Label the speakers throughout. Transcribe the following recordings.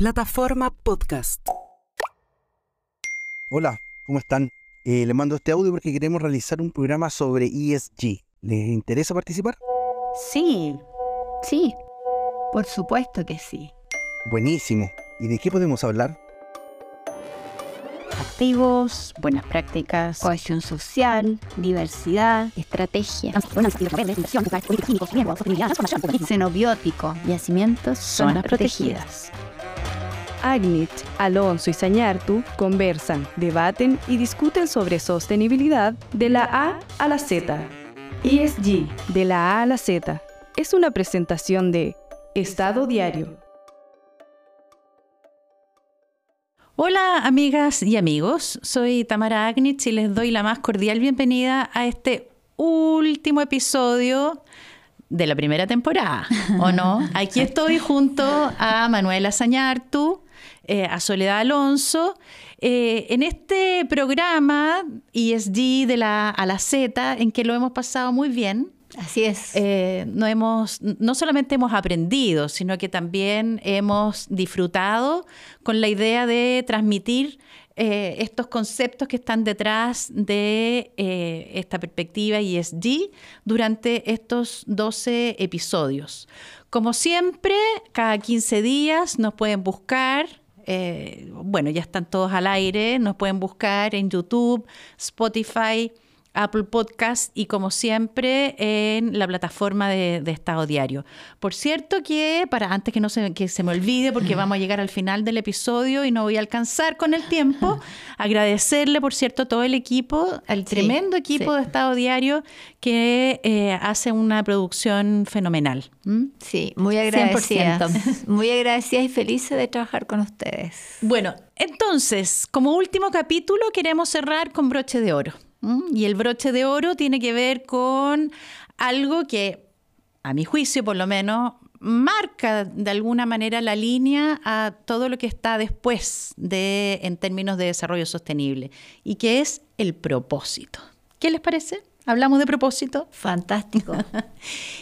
Speaker 1: Plataforma Podcast.
Speaker 2: Hola, ¿cómo están? Eh, les mando este audio porque queremos realizar un programa sobre ESG. ¿Les interesa participar?
Speaker 3: Sí, sí, por supuesto que sí.
Speaker 2: Buenísimo. ¿Y de qué podemos hablar?
Speaker 3: Activos, buenas prácticas, cohesión social, diversidad, estrategia, xenobiótico, yacimientos, zonas protegidas.
Speaker 4: Agnit, Alonso y Sañartu conversan, debaten y discuten sobre sostenibilidad de la A a la Z. ESG, de la A a la Z, es una presentación de Estado Diario.
Speaker 5: Hola amigas y amigos, soy Tamara Agnitz y les doy la más cordial bienvenida a este último episodio de la primera temporada, ¿o no? Aquí estoy junto a Manuela Sañartu, eh, a Soledad Alonso. Eh, en este programa ESG de la a la Z, en que lo hemos pasado muy bien,
Speaker 3: Así es.
Speaker 5: eh, no, hemos, no solamente hemos aprendido, sino que también hemos disfrutado con la idea de transmitir eh, estos conceptos que están detrás de eh, esta perspectiva ESG durante estos 12 episodios. Como siempre, cada 15 días nos pueden buscar. Eh, bueno, ya están todos al aire. Nos pueden buscar en YouTube, Spotify, Apple Podcast y como siempre en la plataforma de, de Estado Diario. Por cierto que, para antes que no se, que se me olvide, porque vamos a llegar al final del episodio y no voy a alcanzar con el tiempo, agradecerle, por cierto, a todo el equipo, al tremendo equipo
Speaker 3: sí.
Speaker 5: de Estado Diario que eh, hace una producción fenomenal. ¿m?
Speaker 3: Sí, muy agradecida.
Speaker 5: 100%.
Speaker 3: Muy agradecida y feliz de trabajar con ustedes.
Speaker 5: Bueno, entonces, como último capítulo, queremos cerrar con broche de oro. ¿M? Y el broche de oro tiene que ver con algo que, a mi juicio por lo menos, marca de alguna manera la línea a todo lo que está después de, en términos de desarrollo sostenible, y que es el propósito. ¿Qué les parece? ¿Hablamos de propósito?
Speaker 3: Fantástico.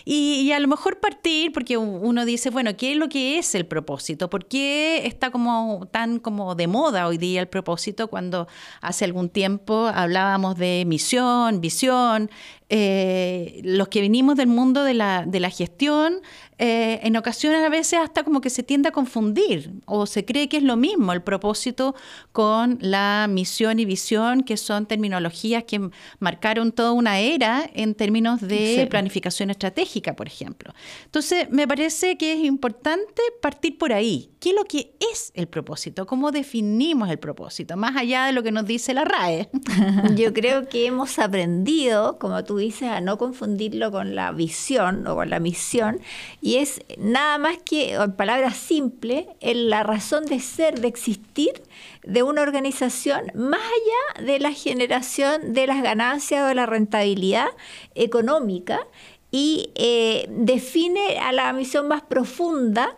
Speaker 5: Y, y a lo mejor partir, porque uno dice, bueno, ¿qué es lo que es el propósito? ¿Por qué está como tan como de moda hoy día el propósito cuando hace algún tiempo hablábamos de misión, visión? Eh, los que venimos del mundo de la, de la gestión, eh, en ocasiones a veces hasta como que se tiende a confundir o se cree que es lo mismo el propósito con la misión y visión, que son terminologías que marcaron toda una era en términos de
Speaker 3: Sí.
Speaker 5: planificación estratégica, por ejemplo. Entonces, me parece que es importante partir por ahí. ¿Qué es lo que es el propósito? ¿Cómo definimos el propósito? Más allá de lo que nos dice la RAE.
Speaker 3: Yo creo que hemos aprendido, como tú dices, a no confundirlo con la visión o con la misión, y es nada más que, en palabras simples, la razón de ser, de existir de una organización, más allá de la generación de las ganancias o de la rentabilidad económica, y eh, define a la misión más profunda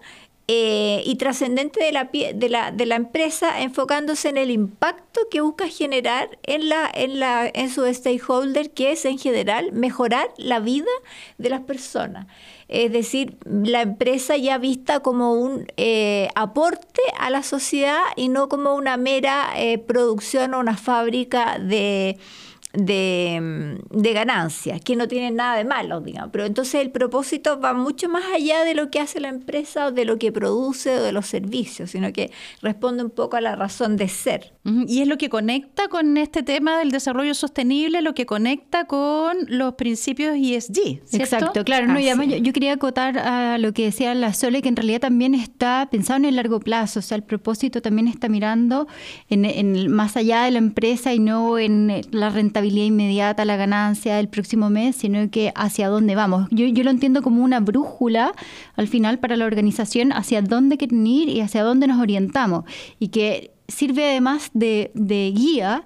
Speaker 3: eh, y trascendente de la, de, la, de la empresa, enfocándose en el impacto que busca generar en, la, en, la, en su stakeholder, que es en general mejorar la vida de las personas. Es decir, la empresa ya vista como un eh, aporte a la sociedad y no como una mera eh, producción o una fábrica de de, de ganancias, que no tienen nada de malo, digamos. Pero entonces el propósito va mucho más allá de lo que hace la empresa o de lo que produce o de los servicios, sino que responde un poco a la razón de ser.
Speaker 5: Y es lo que conecta con este tema del desarrollo sostenible, lo que conecta con los principios ESG. ¿cierto?
Speaker 6: Exacto, claro. No, y además yo, yo quería acotar a lo que decía la Sole, que en realidad también está pensado en el largo plazo, o sea, el propósito también está mirando en, en más allá de la empresa y no en eh, la rentabilidad inmediata, la ganancia del próximo mes, sino que hacia dónde vamos. Yo, yo lo entiendo como una brújula al final para la organización hacia dónde quieren ir y hacia dónde nos orientamos y que sirve además de, de guía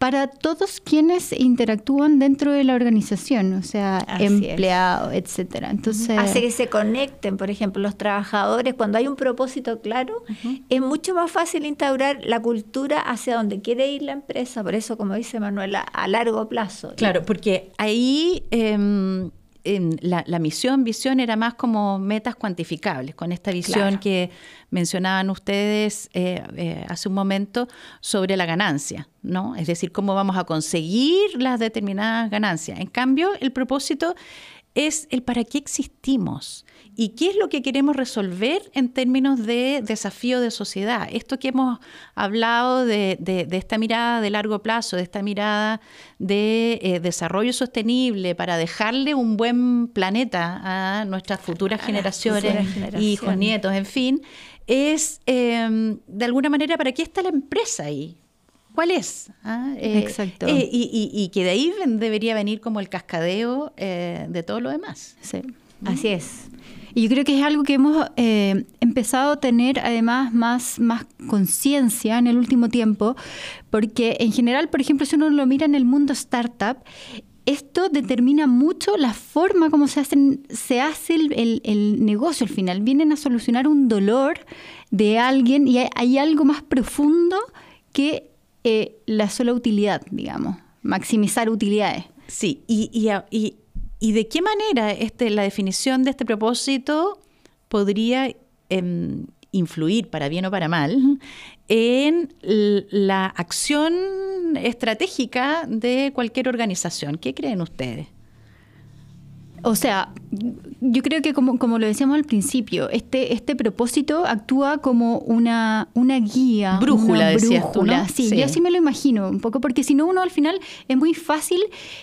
Speaker 6: para todos quienes interactúan dentro de la organización, o sea,
Speaker 3: Así es.
Speaker 6: empleados, etcétera. Entonces,
Speaker 3: Hace que se conecten, por ejemplo, los trabajadores, cuando hay un propósito claro, es mucho más fácil instaurar la cultura hacia donde quiere ir la empresa, por eso, como dice Manuela, a largo plazo.
Speaker 5: Claro, porque ahí em, la, misión, visión era más como metas cuantificables, con esta visión que mencionaban ustedes eh, eh, hace un momento sobre la ganancia, ¿no? Es decir, cómo vamos a conseguir las determinadas ganancias. En cambio, el propósito es el para qué existimos y qué es lo que queremos resolver en términos de desafío de sociedad. Esto que hemos hablado de, esta mirada de largo plazo, de esta mirada de eh, desarrollo sostenible para dejarle un buen planeta a nuestras futuras generaciones, hijos, nietos, en fin, es em, de alguna manera para qué está la empresa ahí. ¿Cuál es?
Speaker 6: ¿Ah? Eh, Exacto.
Speaker 5: Eh, y, que de ahí debería venir como el cascadeo de todo lo demás.
Speaker 6: Sí, así es. Y yo creo que es algo que hemos eh, empezado a tener además más, más conciencia en el último tiempo, porque en general, por ejemplo, si uno lo mira en el mundo startup, esto determina mucho la forma como se, hacen, se hace el, negocio al final. Vienen a solucionar un dolor de alguien y hay, algo más profundo que eh, la sola utilidad, digamos, maximizar utilidades.
Speaker 5: Sí, y, y, ¿Y de qué manera este, la definición de este propósito podría em, influir, para bien o para mal, en la acción estratégica de cualquier organización? ¿Qué creen ustedes?
Speaker 6: O sea, yo creo que como, como lo decíamos al principio, este, este propósito actúa como una, una guía.
Speaker 5: Brújula,
Speaker 6: una brújula. Sí, yo así me lo imagino un poco, porque si no uno al final es muy fácil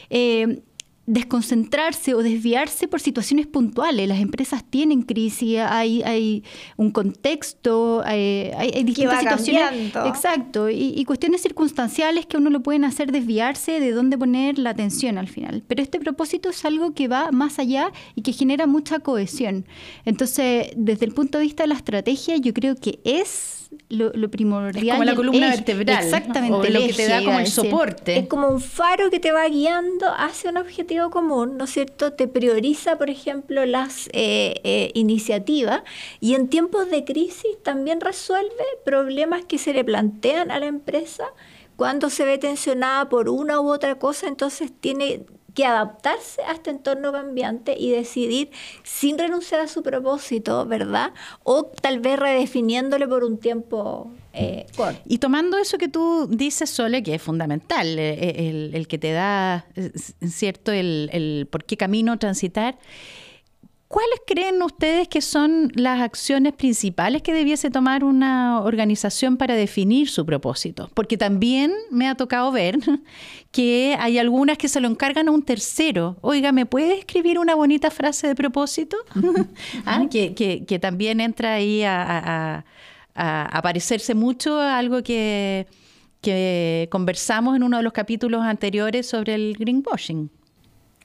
Speaker 6: eh, desconcentrarse o desviarse por situaciones puntuales. Las empresas tienen crisis, hay, hay un contexto, hay, hay distintas situaciones. Exacto, y, cuestiones circunstanciales que uno lo pueden hacer desviarse de dónde poner la atención al final. Pero este propósito es algo que va más allá y que genera mucha cohesión. Entonces, desde el punto de vista de la estrategia, yo creo que es lo, primordial. Es
Speaker 5: como la columna vertebral.
Speaker 6: Exactamente.
Speaker 5: O lo que te da como el soporte.
Speaker 3: Es como un faro que te va guiando hacia un objetivo común, ¿no es cierto? Te prioriza, por ejemplo, las eh, eh, iniciativas y en tiempos de crisis también resuelve problemas que se le plantean a la empresa cuando se ve tensionada por una u otra cosa, entonces tiene que adaptarse a este entorno cambiante y decidir sin renunciar a su propósito, ¿verdad? O tal vez redefiniéndole por un tiempo eh.
Speaker 5: Y tomando eso que tú dices, Sole, que es fundamental, eh, eh, el, que te da, ¿cierto?, el, el por qué camino transitar. ¿Cuáles creen ustedes que son las acciones principales que debiese tomar una organización para definir su propósito? Porque también me ha tocado ver que hay algunas que se lo encargan a un tercero. Oiga, ¿me puede escribir una bonita frase de propósito? Ah, que, también entra ahí a, parecerse mucho a algo que conversamos en uno de los capítulos anteriores sobre el greenwashing.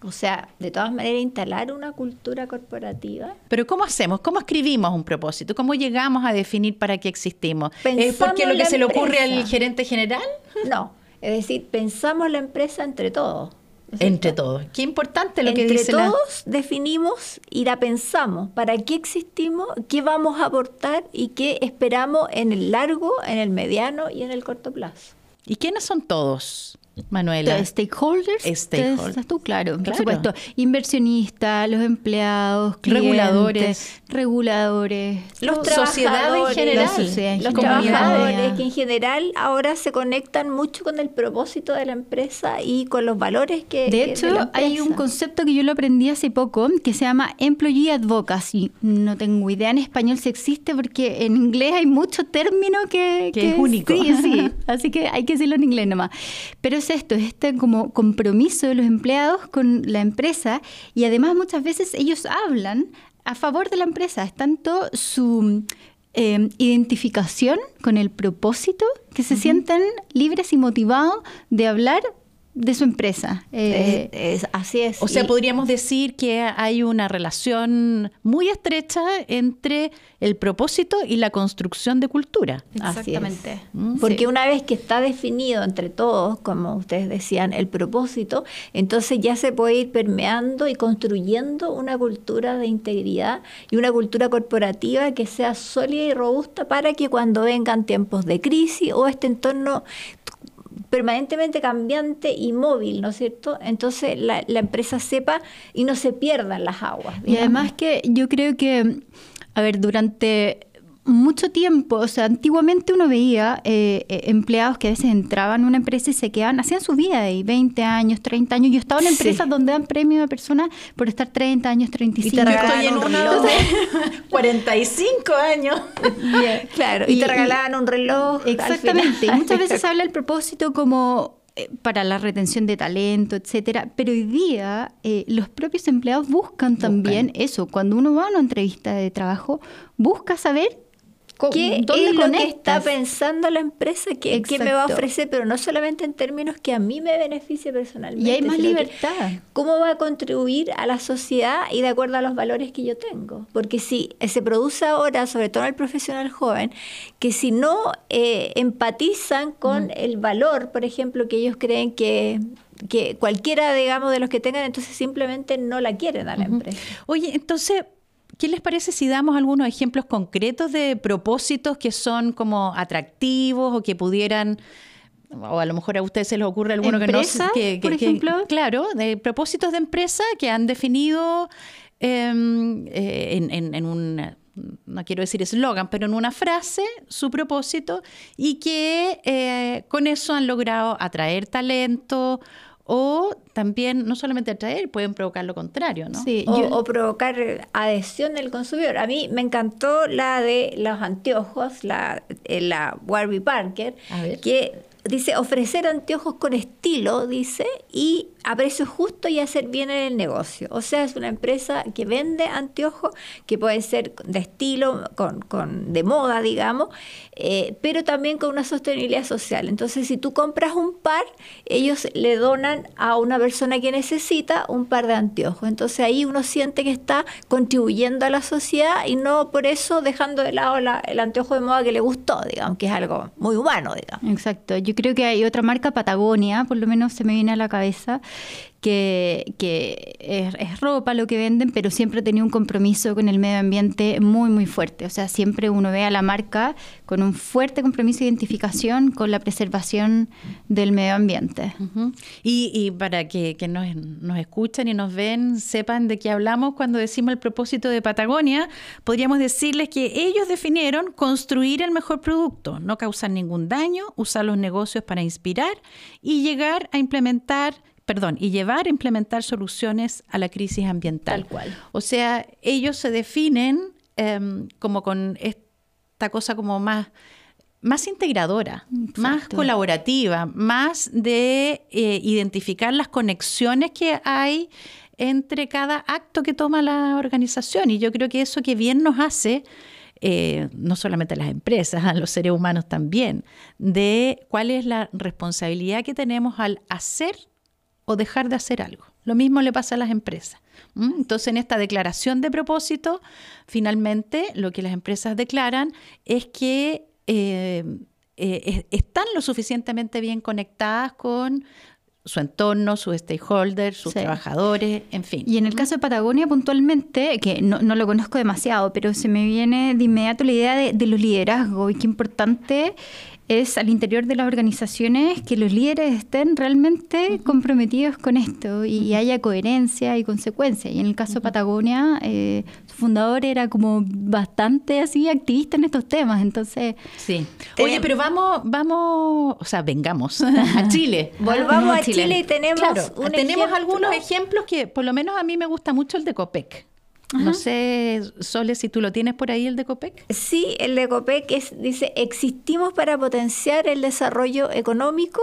Speaker 3: O sea, de todas maneras, instalar una cultura corporativa.
Speaker 5: Pero ¿cómo hacemos? ¿Cómo escribimos un propósito? ¿Cómo llegamos a definir para qué existimos? ¿Es porque lo que se le ocurre al gerente general?
Speaker 3: No, es decir, pensamos la empresa entre todos.
Speaker 5: entre todos. Qué importante lo
Speaker 3: que
Speaker 5: dice.
Speaker 3: Entre todos definimos y la pensamos. ¿Para qué existimos? ¿Qué vamos a aportar? ¿Y qué esperamos en el largo, en el mediano y en el corto plazo?
Speaker 5: ¿Y quiénes son todos? Manuela.
Speaker 6: Stakeholders.
Speaker 5: Stakeholders.
Speaker 6: Estás tú, claro, por supuesto. Inversionistas, los empleados,
Speaker 5: reguladores.
Speaker 6: Reguladores.
Speaker 3: Los trabajadores. en general. los trabajadores que en general ahora se conectan mucho con el propósito de la empresa y con los valores que.
Speaker 6: De hecho, hay un concepto que yo lo aprendí hace poco que se llama Employee Advocacy. No tengo idea en español si existe porque en inglés hay mucho término que,
Speaker 5: que, es único.
Speaker 6: Sí, sí. Así que hay que decirlo en inglés nomás. Pero es esto, es este como compromiso de los empleados con la empresa y además muchas veces ellos hablan a favor de la empresa, es tanto su eh, identificación con el propósito que se sienten libres y motivados de hablar de su empresa.
Speaker 3: Eh, así es.
Speaker 5: O sea, podríamos decir que hay una relación muy estrecha entre el propósito y la construcción de cultura.
Speaker 3: Exactamente. Mm, Porque una vez que está definido entre todos, como ustedes decían, el propósito, entonces ya se puede ir permeando y construyendo una cultura de integridad y una cultura corporativa que sea sólida y robusta para que cuando vengan tiempos de crisis o este entorno permanentemente cambiante y móvil, ¿no es cierto? Entonces la, la empresa sepa y no se pierdan las aguas.
Speaker 6: Y además que yo creo que, a ver, durante mucho tiempo, o sea, antiguamente uno veía eh, eh, empleados que a veces entraban a una empresa y se quedaban, hacían su vida ahí, 20 años, 30 años. Yo estaba en empresas donde dan premio a personas por estar 30 años, 35
Speaker 5: y te
Speaker 3: regalaban un reloj.
Speaker 5: de 45 años.
Speaker 3: Claro, y, te regalaban un reloj.
Speaker 6: Exactamente. Y muchas veces se habla del propósito como eh, para la retención de talento, etcétera. Pero hoy día eh, los propios empleados buscan también eso. Cuando uno va a una entrevista de trabajo, busca saber
Speaker 3: ¿Qué
Speaker 6: dónde
Speaker 3: es lo que está pensando la empresa? ¿Qué, qué me va a ofrecer? Pero no solamente en términos que a mí me beneficie personalmente.
Speaker 6: Y hay más libertad.
Speaker 3: ¿Cómo va a contribuir a la sociedad y de acuerdo a los valores que yo tengo? Porque si eh, se produce ahora, sobre todo en el profesional joven, que si no eh, empatizan con el valor, por ejemplo, que ellos creen que, que cualquiera, digamos, de los que tengan, entonces simplemente no la quieren a la empresa.
Speaker 5: Oye, entonces, ¿qué les parece si damos algunos ejemplos concretos de propósitos que son como atractivos o que pudieran o a lo mejor a ustedes se les ocurre alguno que no
Speaker 6: ¿Empresa,
Speaker 5: que,
Speaker 6: por
Speaker 5: que-
Speaker 6: ejemplo?
Speaker 5: claro, de propósitos de empresa que han definido em, eh, en, en- en un no quiero decir eslogan, pero en una frase su propósito y que eh, con eso han logrado atraer talento o también no solamente atraer, pueden provocar lo contrario, ¿no?
Speaker 6: Sí,
Speaker 3: o,
Speaker 6: yo-
Speaker 3: o provocar adhesión del consumidor. A mí me encantó la de los anteojos, la, eh, la Warby Parker, que dice ofrecer anteojos con estilo, dice, y a precio justo y hacer bien en el negocio. O sea, es una empresa que vende anteojos que pueden ser de estilo, con, con- de moda, digamos, eh, pero también con una sostenibilidad social. Entonces, si tú compras un par, ellos le donan a una persona que necesita un par de anteojos. Entonces ahí uno siente que está contribuyendo a la sociedad y no por eso dejando de lado la- el anteojo de moda que le gustó, digamos, que es algo muy humano, digamos.
Speaker 6: Exacto. Yo creo que hay otra marca, Patagonia, por lo menos se me viene a la cabeza, que, que es, es ropa lo que venden, pero siempre ha tenido un compromiso con el medio ambiente muy, muy fuerte. O sea, siempre uno ve a la marca con un fuerte compromiso de identificación con la preservación del medio ambiente.
Speaker 5: Ujú. Y, y para que, que nos, nos escuchen y nos ven, sepan de qué hablamos cuando decimos el propósito de Patagonia, podríamos decirles que ellos definieron construir el mejor producto, no causar ningún daño, usar los negocios para inspirar y llegar a implementar, perdón, y llevar a implementar soluciones a la crisis ambiental.
Speaker 3: Tal cual.
Speaker 5: O sea, ellos se definen em, como con esta cosa como más más integradora, más colaborativa, más de eh, identificar las conexiones que hay entre cada acto que toma la organización. Y yo creo que eso que bien nos hace, eh, no solamente a las empresas, a los seres humanos también, de cuál es la responsabilidad que tenemos al hacer o dejar de hacer algo. Lo mismo le pasa a las empresas. Entonces, en esta declaración de propósito, finalmente lo que las empresas declaran es que eh, eh, es- están lo suficientemente bien conectadas con su entorno, sus stakeholders, sus
Speaker 6: Sí.
Speaker 5: trabajadores, en fin.
Speaker 6: Y en el caso de Patagonia puntualmente, que no, no lo conozco demasiado, pero se me viene de inmediato la idea de, de los liderazgos y qué importante es al interior de las organizaciones que los líderes estén realmente comprometidos con esto y haya coherencia y consecuencia. Y en el caso de Patagonia, eh, su fundador era como bastante así activista en estos temas, entonces...
Speaker 5: Sí. Oye, pero vamos, vamos, o sea, vengamos a Chile.
Speaker 3: Volvamos a
Speaker 6: Chile.
Speaker 3: Chile y tenemos
Speaker 5: Claro,
Speaker 3: un
Speaker 5: tenemos
Speaker 3: ejemplo.
Speaker 5: algunos ejemplos que por lo menos a mí me gusta mucho el de Copec. No sé, Sole, si tú lo tienes por ahí, el de Copec.
Speaker 3: Sí, el de COPEC es, dice, existimos para potenciar el desarrollo económico,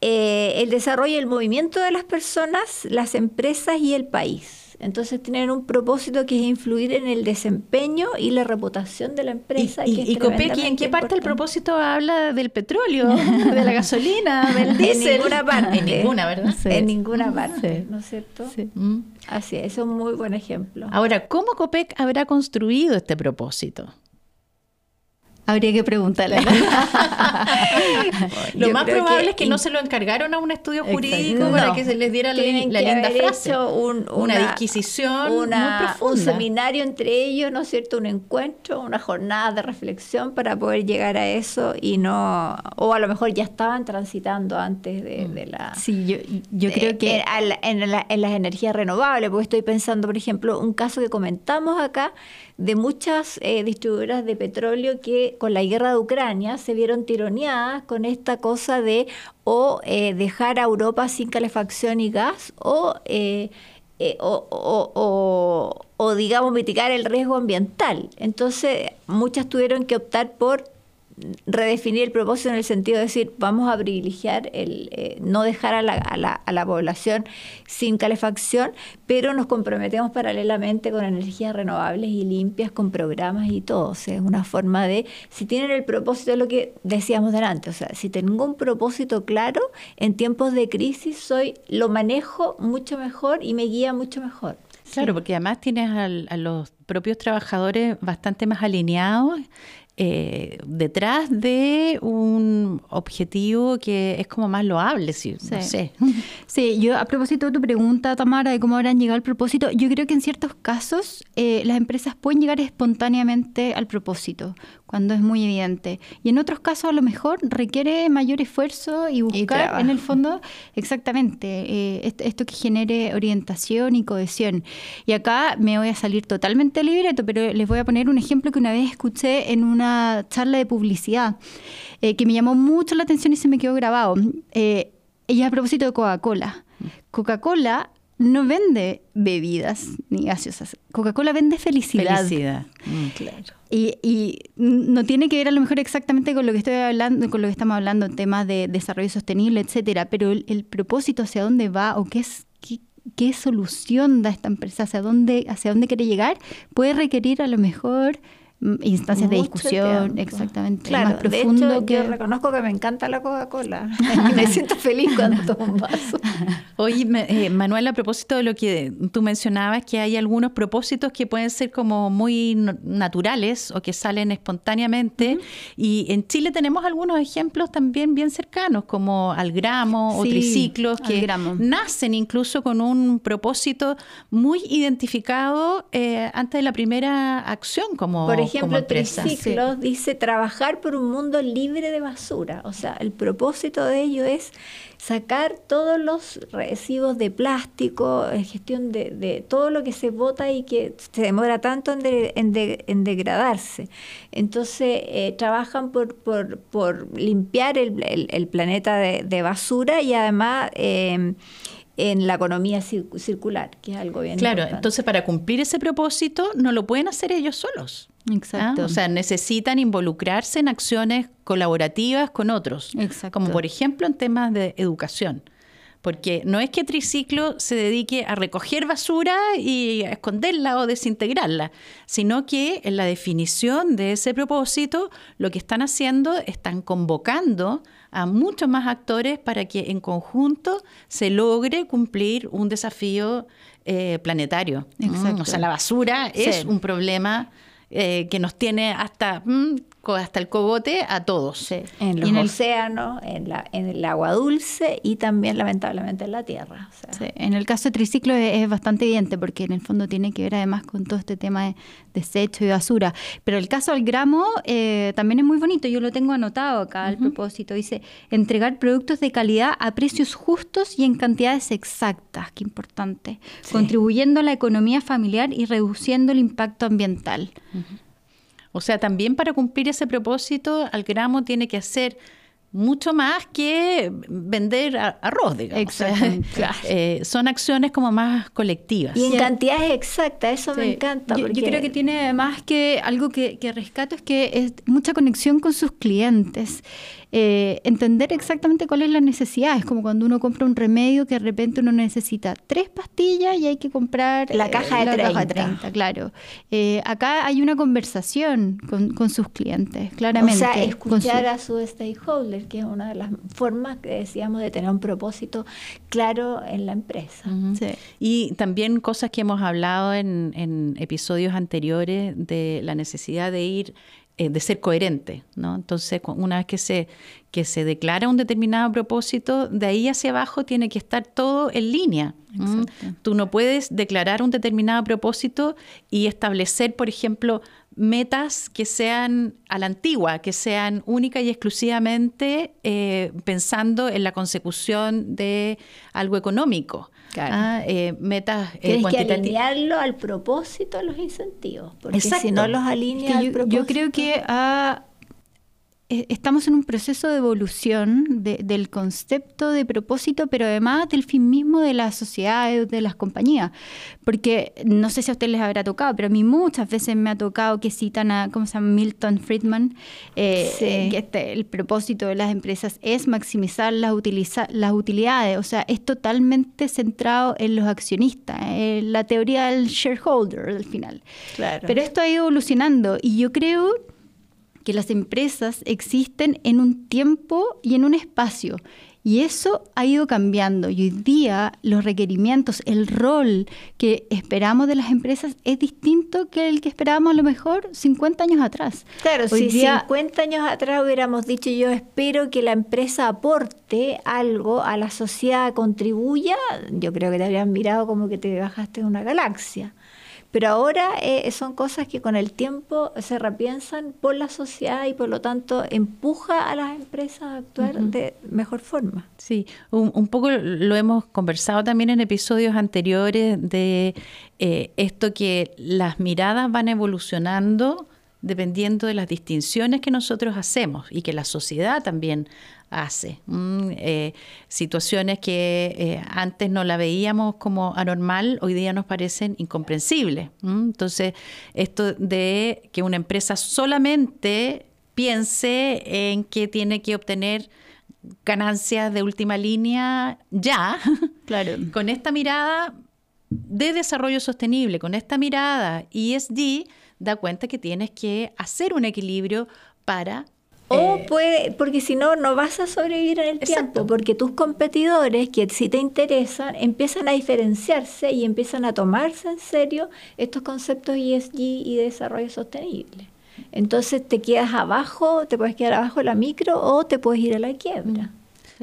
Speaker 3: eh, el desarrollo y el movimiento de las personas, las empresas y el país. Entonces tienen un propósito que es influir en el desempeño y la reputación de la empresa.
Speaker 5: y-
Speaker 3: que
Speaker 5: y Copec, ¿y en qué parte
Speaker 3: importante.
Speaker 5: propósito habla del petróleo, de la gasolina, del
Speaker 3: En
Speaker 5: diésel?
Speaker 3: ninguna parte.
Speaker 5: En ninguna, ¿verdad?
Speaker 6: Sí.
Speaker 3: En ninguna parte,
Speaker 6: Sí.
Speaker 3: ¿no es cierto?
Speaker 6: Sí.
Speaker 3: Así es, es un muy buen ejemplo.
Speaker 5: Ahora, ¿cómo Copec habrá construido este propósito?
Speaker 6: Habría que preguntarle.
Speaker 5: lo
Speaker 3: Yo
Speaker 5: más probable
Speaker 3: que
Speaker 5: es que no se lo encargaron a un estudio jurídico
Speaker 3: No,
Speaker 5: para que se les diera la,
Speaker 3: tienen
Speaker 5: la
Speaker 3: que
Speaker 5: linda
Speaker 3: haber
Speaker 5: frase.
Speaker 3: hecho un-
Speaker 5: una, disquisición
Speaker 3: una-
Speaker 5: muy
Speaker 3: un seminario entre ellos, ¿no es cierto? Un encuentro, una jornada de reflexión para poder llegar a eso y no, o a lo mejor ya estaban transitando antes de, de la...
Speaker 6: Sí, yo, yo
Speaker 3: de-
Speaker 6: creo que...
Speaker 3: En, en la- en las energías renovables, porque estoy pensando, por ejemplo, un caso que comentamos acá de muchas eh, distribuidoras de petróleo que con la guerra de Ucrania se vieron tironeadas con esta cosa de o eh, dejar a Europa sin calefacción y gas o... eh, eh, o, o- o- o, digamos mitigar el riesgo ambiental. Entonces, muchas tuvieron que optar por redefinir el propósito en el sentido de decir, vamos a privilegiar el eh, no dejar a la, a, la, a la población sin calefacción, pero nos comprometemos paralelamente con energías renovables y limpias, con programas y todo. O sea, es una forma de, si tienen el propósito de lo que decíamos delante, o sea, si tengo un propósito claro, en tiempos de crisis soy, lo manejo mucho mejor y me guía mucho mejor.
Speaker 5: Claro, porque además tienes al- a los propios trabajadores bastante más alineados eh, detrás de un objetivo que es como más loable, si, no
Speaker 6: Sí.
Speaker 5: sé.
Speaker 6: Sí, yo a propósito de tu pregunta, Tamara, de cómo habrán llegado al propósito, yo creo que en ciertos casos eh, las empresas pueden llegar espontáneamente al propósito, cuando es muy evidente. Y en otros casos a lo mejor requiere mayor esfuerzo y buscar en el fondo exactamente eh, est- esto que genere orientación y cohesión. Y acá me voy a salir totalmente libreto, pero les voy a poner un ejemplo que una vez escuché en una charla de publicidad eh, que me llamó mucho la atención y se me quedó grabado. Eh, y a propósito de Coca-Cola. Coca-Cola no vende bebidas ni gaseosas. Coca-Cola vende felicidad.
Speaker 5: Felicidad. Mm.
Speaker 3: Claro.
Speaker 6: Y, y no tiene que ver a lo mejor exactamente con lo que estoy hablando, con lo que estamos hablando en temas de desarrollo sostenible, etcétera, pero el, el propósito hacia dónde va o qué es qué, qué solución da esta empresa, hacia dónde, hacia dónde quiere llegar, puede requerir a lo mejor instancias de discusión,
Speaker 3: tiempo.
Speaker 6: exactamente,
Speaker 3: Claro,
Speaker 6: más profundo
Speaker 3: de hecho,
Speaker 6: que
Speaker 3: yo reconozco que me encanta la Coca-Cola. Y me siento feliz cuando tomo un vaso.
Speaker 5: Oye, me- eh, Manuel, a propósito de lo que tú mencionabas, que hay algunos propósitos que pueden ser como muy naturales o que salen espontáneamente. Y en Chile tenemos algunos ejemplos también bien cercanos, como Algramo o
Speaker 6: Sí,
Speaker 5: triciclos, que
Speaker 6: Algramo.
Speaker 5: nacen incluso con un propósito muy identificado eh, antes de la primera acción como,
Speaker 3: Por
Speaker 5: como
Speaker 3: ejemplo,
Speaker 5: empresa.
Speaker 3: Triciclos dice trabajar por un mundo libre de basura. O sea, el propósito de ello es sacar todos los residuos de plástico, eh, gestión de, de todo lo que se bota y que se demora tanto en, de- en de- en degradarse. Entonces, eh, trabajan por, por, por limpiar el, el- el planeta de, de basura y además eh, en la economía cir- circular, que es algo bien
Speaker 5: Claro,
Speaker 3: importante.
Speaker 5: entonces para cumplir ese propósito no lo pueden hacer ellos solos.
Speaker 6: Exacto.
Speaker 5: ¿ah? O sea, necesitan involucrarse en acciones colaborativas con otros,
Speaker 6: Exacto.
Speaker 5: como por ejemplo en temas de educación. Porque no es que Triciclo se dedique a recoger basura y a esconderla o desintegrarla, sino que en la definición de ese propósito lo que están haciendo, están convocando a muchos más actores para que en conjunto se logre cumplir un desafío eh, planetario. Mm,
Speaker 6: Exacto.
Speaker 5: O sea, la basura es un problema eh, que nos tiene hasta, mm, hasta el cogote a todos.
Speaker 6: Sí.
Speaker 3: En los
Speaker 6: en el-
Speaker 3: océanos, en, la, en el agua dulce y también lamentablemente en la tierra. o sea.
Speaker 6: Sí, en el caso de triciclo es, es bastante evidente porque en el fondo tiene que ver además con todo este tema de desecho y basura. Pero el caso del gramo eh, también es muy bonito, yo lo tengo anotado acá al propósito. Dice, entregar productos de calidad a precios justos y en cantidades exactas, qué importante, contribuyendo a la economía familiar y reduciendo el impacto ambiental.
Speaker 5: O sea, también para cumplir ese propósito, Algramo tiene que hacer mucho más que vender arroz, digamos.
Speaker 6: Exactamente.
Speaker 5: O sea, eh, son acciones como más colectivas.
Speaker 3: Y en
Speaker 6: Sí.
Speaker 3: cantidades exactas, eso me encanta.
Speaker 6: Yo, yo creo que tiene además que algo que, que rescato es que es mucha conexión con sus clientes. Eh, entender exactamente cuál es la necesidad. Es como cuando uno compra un remedio que de repente uno necesita tres pastillas y hay que comprar
Speaker 3: La caja de
Speaker 6: la caja
Speaker 3: 30.
Speaker 6: 30, claro. Eh, acá hay una conversación con, con sus clientes, claramente.
Speaker 3: O sea, escuchar
Speaker 6: su-
Speaker 3: a su stakeholder, que es una de las formas que decíamos de tener un propósito claro en la empresa.
Speaker 6: Sí.
Speaker 5: Y también cosas que hemos hablado en, en episodios anteriores de la necesidad de ir eh, de ser coherente, ¿no? Entonces, una vez que se, que se declara un determinado propósito, de ahí hacia abajo tiene que estar todo en línea. Tú no puedes declarar un determinado propósito y establecer, por ejemplo, metas que sean a la antigua, que sean única y exclusivamente eh, pensando en la consecución de algo económico. Ah, eh, metas
Speaker 3: eh, Tienes que alinearlo al propósito de los incentivos, porque si no los alineas al propósito...
Speaker 6: Yo creo que a eh, estamos en un proceso de evolución del concepto de propósito, pero además del fin mismo de la sociedad, de las compañías. Porque no sé si a ustedes les habrá tocado, pero a mí muchas veces me ha tocado que citan a ¿cómo se llama? Milton Friedman, eh, eh, que este, el propósito de las empresas es maximizar las, las utilidades, o sea, es totalmente centrado en los accionistas, en la teoría del shareholder al final. Pero esto ha ido evolucionando y yo creo que las empresas existen en un tiempo y en un espacio. Y eso ha ido cambiando. Y hoy día los requerimientos, el rol que esperamos de las empresas es distinto que el que esperábamos a lo mejor 50 años atrás.
Speaker 3: Claro, si 50 años atrás hubiéramos dicho yo espero que la empresa aporte algo a la sociedad, contribuya, yo creo que te habrían mirado como que te bajaste de una galaxia. Pero ahora eh, son cosas que con el tiempo se repiensan por la sociedad y por lo tanto empuja a las empresas a actuar de mejor forma.
Speaker 5: Sí, un, poco lo hemos conversado también en episodios anteriores de eh, esto que las miradas van evolucionando dependiendo de las distinciones que nosotros hacemos y que la sociedad también hace. Eh, situaciones que eh, antes no la veíamos como anormal, hoy día nos parecen incomprensibles. Entonces, esto de que una empresa solamente piense en que tiene que obtener ganancias de última línea ya, claro. con esta mirada de desarrollo sostenible, con esta mirada ESG, da cuenta que tienes que hacer un equilibrio para
Speaker 3: o eh, puede, porque si no, no vas a sobrevivir en el tiempo, porque tus competidores, que si te interesan, empiezan a diferenciarse y empiezan a tomarse en serio estos conceptos ESG y de desarrollo sostenible. Entonces te quedas abajo, te puedes quedar abajo de la micro o te puedes ir a la quiebra.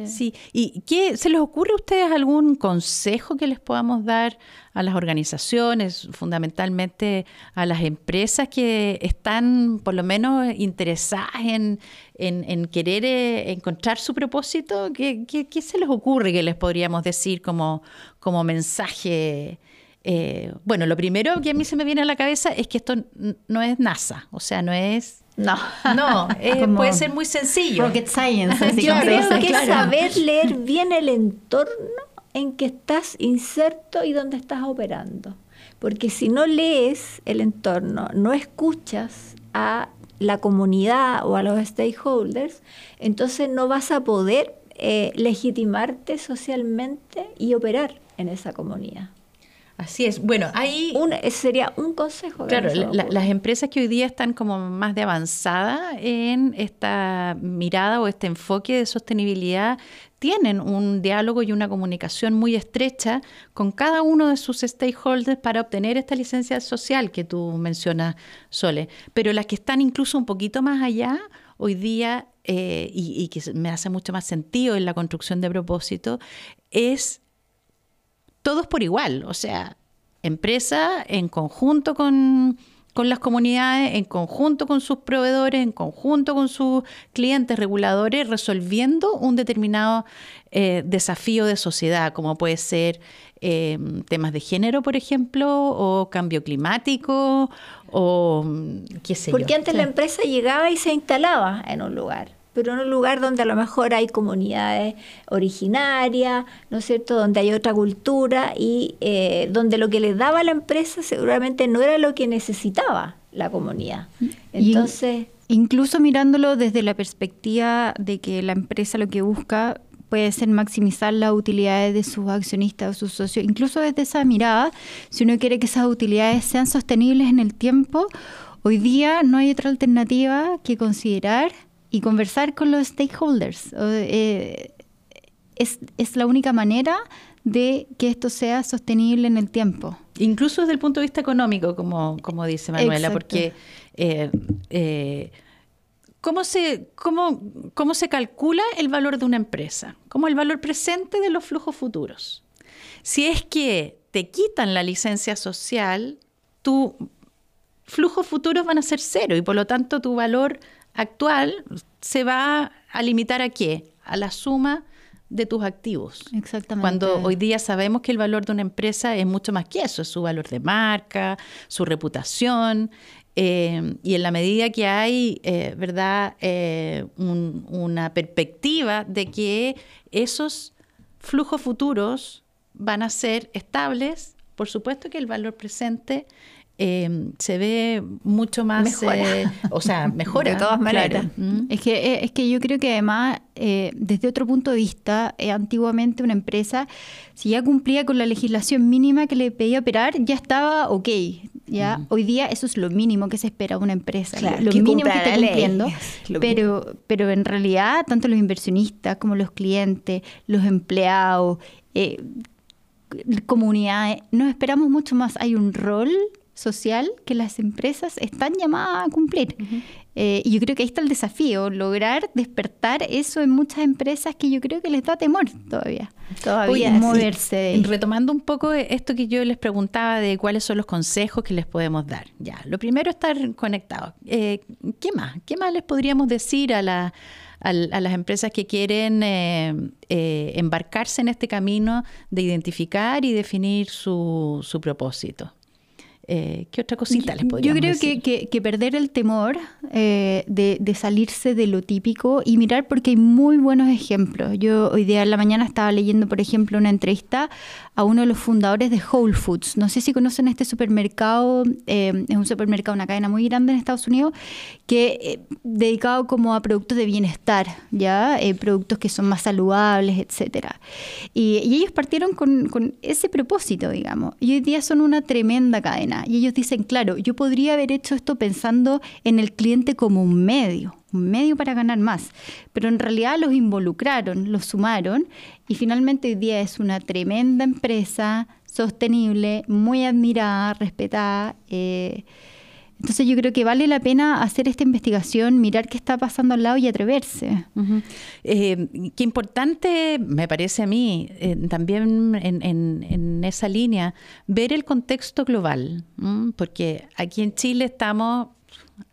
Speaker 5: Sí. ¿Y qué se les ocurre a ustedes algún consejo que les podamos dar a las organizaciones, fundamentalmente a las empresas que están por lo menos interesadas en, querer eh, encontrar su propósito? ¿Qué, se les ocurre que les podríamos decir como, como mensaje? Eh, bueno, lo primero que a mí se me viene a la cabeza es que esto no es NASA, o sea, no es
Speaker 3: no,
Speaker 5: no, puede ser muy sencillo.
Speaker 6: Rocket science.
Speaker 3: Yo creo que saber leer bien el entorno en que estás inserto y dónde estás operando. Porque si no lees el entorno, no escuchas a la comunidad o a los stakeholders, entonces no vas a poder eh, legitimarte socialmente y operar en esa comunidad.
Speaker 5: Así es. Bueno, ahí...
Speaker 3: Un, sería un consejo.
Speaker 5: Claro, las empresas que hoy día están como más de avanzada en esta mirada o este enfoque de sostenibilidad tienen un diálogo y una comunicación muy estrecha con cada uno de sus stakeholders para obtener esta licencia social que tú mencionas, Sole. Pero las que están incluso un poquito más allá, hoy día, eh, y, y que me hace mucho más sentido en la construcción de propósito, es todos por igual, o sea, empresa en conjunto con, las comunidades, en conjunto con sus proveedores, en conjunto con sus clientes reguladores, resolviendo un determinado eh, desafío de sociedad, como puede ser eh, temas de género, por ejemplo, o cambio climático, o qué sé
Speaker 3: Porque antes la empresa llegaba y se instalaba en un lugar pero en un lugar donde a lo mejor hay comunidades originarias, ¿no es cierto?, donde hay otra cultura y eh, donde lo que le daba la empresa seguramente no era lo que necesitaba la comunidad. Entonces...
Speaker 6: incluso mirándolo desde la perspectiva de que la empresa lo que busca puede ser maximizar las utilidades de sus accionistas o sus socios, incluso desde esa mirada, si uno quiere que esas utilidades sean sostenibles en el tiempo, hoy día no hay otra alternativa que considerar y conversar con los stakeholders. Eh, es, es, la única manera de que esto sea sostenible en el tiempo.
Speaker 5: Incluso desde el punto de vista económico, como, como dice Manuela,
Speaker 6: Exacto.
Speaker 5: porque eh, eh, ¿cómo, se, cómo, ¿cómo se calcula el valor de una empresa? Como el valor presente de los flujos futuros. Si es que te quitan la licencia social, tus flujos futuros van a ser cero y por lo tanto tu valor actual se va a limitar a qué? A la suma de tus activos.
Speaker 6: Exactamente.
Speaker 5: Cuando hoy día sabemos que el valor de una empresa es mucho más que eso, es su valor de marca, su reputación, eh, y en la medida que hay, eh, ¿verdad?, eh, un- una perspectiva de que esos flujos futuros van a ser estables, por supuesto que el valor presente eh, se ve mucho más,
Speaker 3: Mejora.
Speaker 5: eh, o sea, mejora.
Speaker 3: De todas maneras.
Speaker 5: Mm.
Speaker 6: Es que, eh, es que yo creo que además, eh, desde otro punto de vista, eh, antiguamente una empresa, si ya cumplía con la legislación mínima que le pedía operar, ya estaba ok. ¿ya? Hoy día eso es lo mínimo que se espera de una empresa,
Speaker 3: Claro,
Speaker 6: lo
Speaker 3: que
Speaker 6: mínimo que esté cumpliendo.
Speaker 3: es
Speaker 6: Pero, pero en realidad, tanto los inversionistas como los clientes, los empleados, eh, comunidades, nos esperamos mucho más. Hay un rol social que las empresas están llamadas a cumplir. Eh, y yo creo que ahí está el desafío, lograr despertar eso en muchas empresas que yo creo que les da temor todavía.
Speaker 3: Todavía,
Speaker 6: Uy, moverse.
Speaker 5: Retomando un poco esto que yo les preguntaba de cuáles son los consejos que les podemos dar. Ya, lo primero es estar conectados. Eh, ¿Qué más? ¿Qué más les podríamos decir a, la- a las empresas que quieren eh, eh, embarcarse en este camino de identificar y definir su, su propósito? Eh, ¿Qué otra cosita les
Speaker 6: Yo
Speaker 5: podríamos
Speaker 6: creo
Speaker 5: decir?
Speaker 6: que, que- que perder el temor eh, de, de salirse de lo típico y mirar porque hay muy buenos ejemplos. Yo hoy día en la mañana estaba leyendo, por ejemplo, una entrevista a uno de los fundadores de Whole Foods. No sé si conocen este supermercado, eh, es un supermercado, una cadena muy grande en Estados Unidos, que dedicado como a productos de bienestar, ya productos que son más saludables, etcétera. Y, y ellos partieron con, con ese propósito, digamos. Y hoy día son una tremenda cadena. Y ellos dicen, claro, yo podría haber hecho esto pensando en el cliente como un medio, un medio para ganar más. Pero en realidad los involucraron, los sumaron y finalmente hoy día es una tremenda empresa sostenible, muy admirada, respetada. eh, entonces yo creo que vale la pena hacer esta investigación, mirar qué está pasando al lado y atreverse.
Speaker 5: Eh, qué importante me parece a mí eh, también en, en- esa línea ver el contexto global, porque aquí en Chile estamos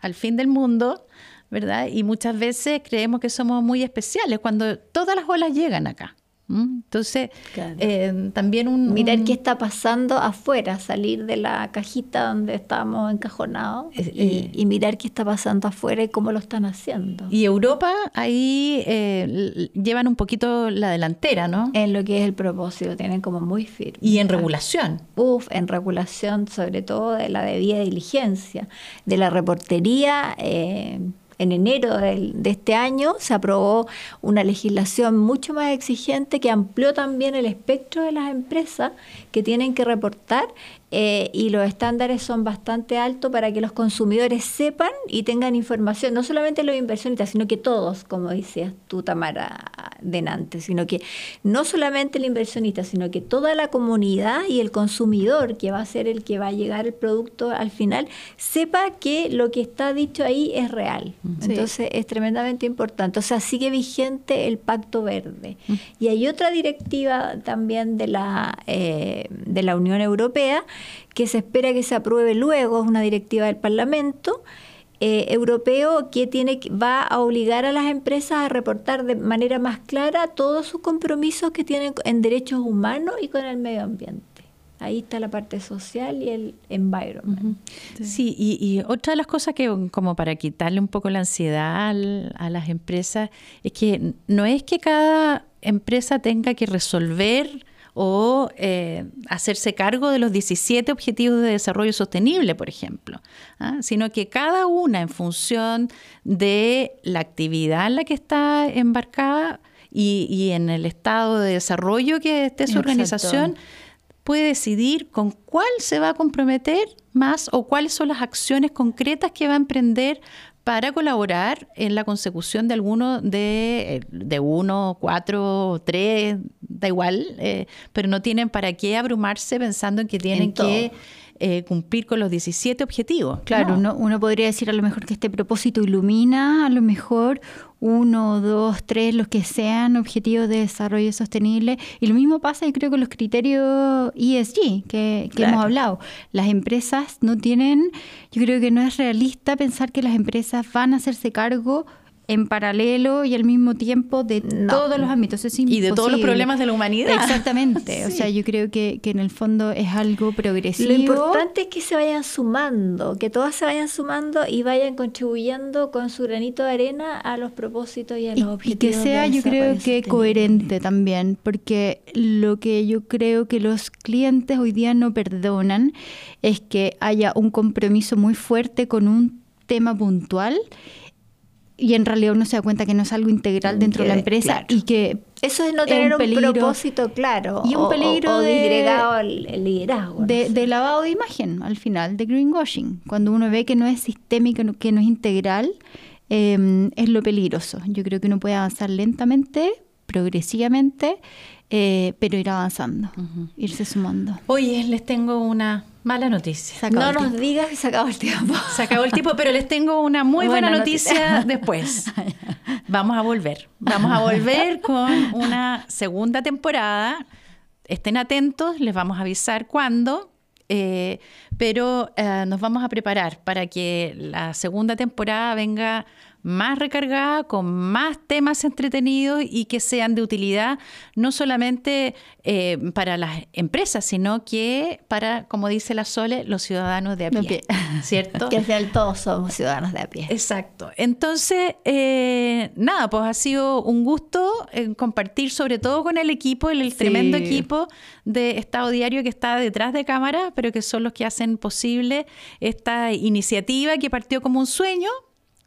Speaker 5: al fin del mundo, ¿verdad? Y muchas veces creemos que somos muy especiales cuando todas las olas llegan acá. ¿M? Entonces,
Speaker 3: Claro.
Speaker 5: eh, también un...
Speaker 3: Mirar
Speaker 5: un-
Speaker 3: qué está pasando afuera, salir de la cajita donde estamos encajonados
Speaker 5: Eh,
Speaker 3: y,
Speaker 5: eh.
Speaker 3: y mirar qué está pasando afuera y cómo lo están haciendo.
Speaker 5: Y Europa ahí eh, llevan un poquito la delantera, ¿no?
Speaker 3: en lo que es el propósito, tienen como muy firme.
Speaker 5: Y en regulación.
Speaker 3: Uf, en regulación sobre todo de la debida diligencia, de la reportería. En enero del- de este año se aprobó una legislación mucho más exigente que amplió también el espectro de las empresas que tienen que reportar eh, y los estándares son bastante altos para que los consumidores sepan y tengan información, no solamente los inversionistas, sino que todos, como decías tú, Tamara, denante, sino que no solamente el inversionista, sino que toda la comunidad y el consumidor, que va a ser el que va a llegar el producto al final, sepa que lo que está dicho ahí es real.
Speaker 6: Sí.
Speaker 3: Entonces es tremendamente importante. O sea, sigue vigente el Pacto Verde. Y hay otra directiva también de la, eh, de la Unión Europea que se espera que se apruebe luego, es una directiva del Parlamento. eh, europeo que tiene que- va a obligar a las empresas a reportar de manera más clara todos sus compromisos que tienen en derechos humanos y con el medio ambiente. Ahí está la parte social y el environment.
Speaker 5: Sí, y, y otra de las cosas que como para quitarle un poco la ansiedad al- a las empresas es que no es que cada empresa tenga que resolver o eh, hacerse cargo de los 17 objetivos de desarrollo sostenible, por ejemplo, ¿ah? sino que cada una en función de la actividad en la que está embarcada y, y en el estado de desarrollo que esté su
Speaker 6: Exacto.
Speaker 5: organización, puede decidir con cuál se va a comprometer más o cuáles son las acciones concretas que va a emprender para colaborar en la consecución de alguno de, de uno, cuatro, tres, da igual, eh, pero no tienen para qué abrumarse pensando en que tienen
Speaker 3: En
Speaker 5: que eh, cumplir con los 17 objetivos.
Speaker 6: Claro,
Speaker 5: No.
Speaker 6: uno, uno podría decir a lo mejor que este propósito ilumina a lo mejor uno, dos, tres, los que sean objetivos de desarrollo sostenible. Y lo mismo pasa, yo creo, con los criterios ESG que, que
Speaker 3: Claro.
Speaker 6: hemos hablado. Las empresas no tienen, yo creo que no es realista pensar que las empresas van a hacerse cargo en paralelo y al mismo tiempo de
Speaker 3: No.
Speaker 6: todos los ámbitos. Es
Speaker 5: Y de todos los problemas de la humanidad.
Speaker 6: Exactamente. O sea, yo creo que, que en el fondo es algo progresivo.
Speaker 3: Lo importante es que se vayan sumando, que todas se vayan sumando y vayan contribuyendo con su granito de arena a los propósitos y a los
Speaker 6: Y, y
Speaker 3: objetivos.
Speaker 6: que sea, yo creo que
Speaker 3: sostenible.
Speaker 6: coherente también, porque lo que yo creo que los clientes hoy día no perdonan es que haya un compromiso muy fuerte con un tema puntual y en realidad uno se da cuenta que no es algo integral dentro de la empresa
Speaker 3: claro.
Speaker 6: y que
Speaker 3: Eso es no tener
Speaker 6: un
Speaker 3: un,
Speaker 6: peligro-
Speaker 3: propósito claro.
Speaker 6: y un
Speaker 3: o- o-
Speaker 6: peligro
Speaker 3: o,
Speaker 6: de-
Speaker 3: disgregado el, el liderazgo. no
Speaker 6: de,
Speaker 3: sé.
Speaker 6: de lavado de imagen al final, de greenwashing. Cuando uno ve que no es sistémico, no- que no es integral, eh, es lo peligroso. Yo creo que uno puede avanzar lentamente, progresivamente, eh, pero ir avanzando, irse sumando.
Speaker 5: Oye, les tengo una mala noticia.
Speaker 3: No nos
Speaker 6: tiempo.
Speaker 3: digas que se acabó el tiempo.
Speaker 5: Se acabó el tiempo, pero les tengo una muy buena,
Speaker 3: Buena
Speaker 5: noticia,
Speaker 3: noticia.
Speaker 5: después. Vamos a volver. Vamos a volver con una segunda temporada. Estén atentos, les vamos a avisar cuándo. eh, pero eh, nos vamos a preparar para que la segunda temporada venga más recargada, con más temas entretenidos y que sean de utilidad no solamente eh, para las empresas, sino que para, como dice la Sole, los ciudadanos de a
Speaker 6: De a
Speaker 5: pie.
Speaker 6: pie.
Speaker 5: ¿Cierto?
Speaker 3: Que al final todos somos ciudadanos de a pie.
Speaker 5: Exacto. Entonces, eh, nada, pues ha sido un gusto eh, compartir sobre todo con el equipo, el, el
Speaker 6: Sí.
Speaker 5: tremendo equipo de Estado Diario que está detrás de cámara, pero que son los que hacen posible esta iniciativa que partió como un sueño,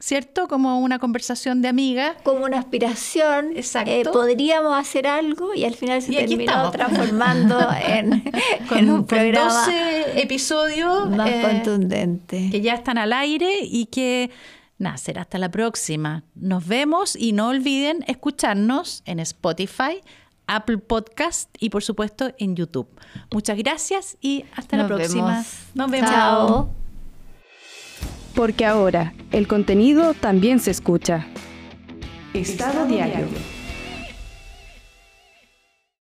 Speaker 5: ¿cierto? Como una conversación de amigas.
Speaker 3: como una aspiración,
Speaker 5: Exacto.
Speaker 3: eh, podríamos hacer algo y al final se terminó
Speaker 5: estamos.
Speaker 3: transformando en,
Speaker 5: Con,
Speaker 3: en un
Speaker 5: con
Speaker 3: programa
Speaker 5: 12 episodios
Speaker 3: más
Speaker 5: eh,
Speaker 3: contundente.
Speaker 5: que ya están al aire y que, nada, será hasta la próxima. Nos vemos y no olviden escucharnos en Spotify, Apple Podcast y por supuesto en YouTube. Muchas gracias y hasta la próxima.
Speaker 6: vemos.
Speaker 5: Nos vemos.
Speaker 3: Chao.
Speaker 4: Porque ahora el contenido también se escucha. Estado Diario.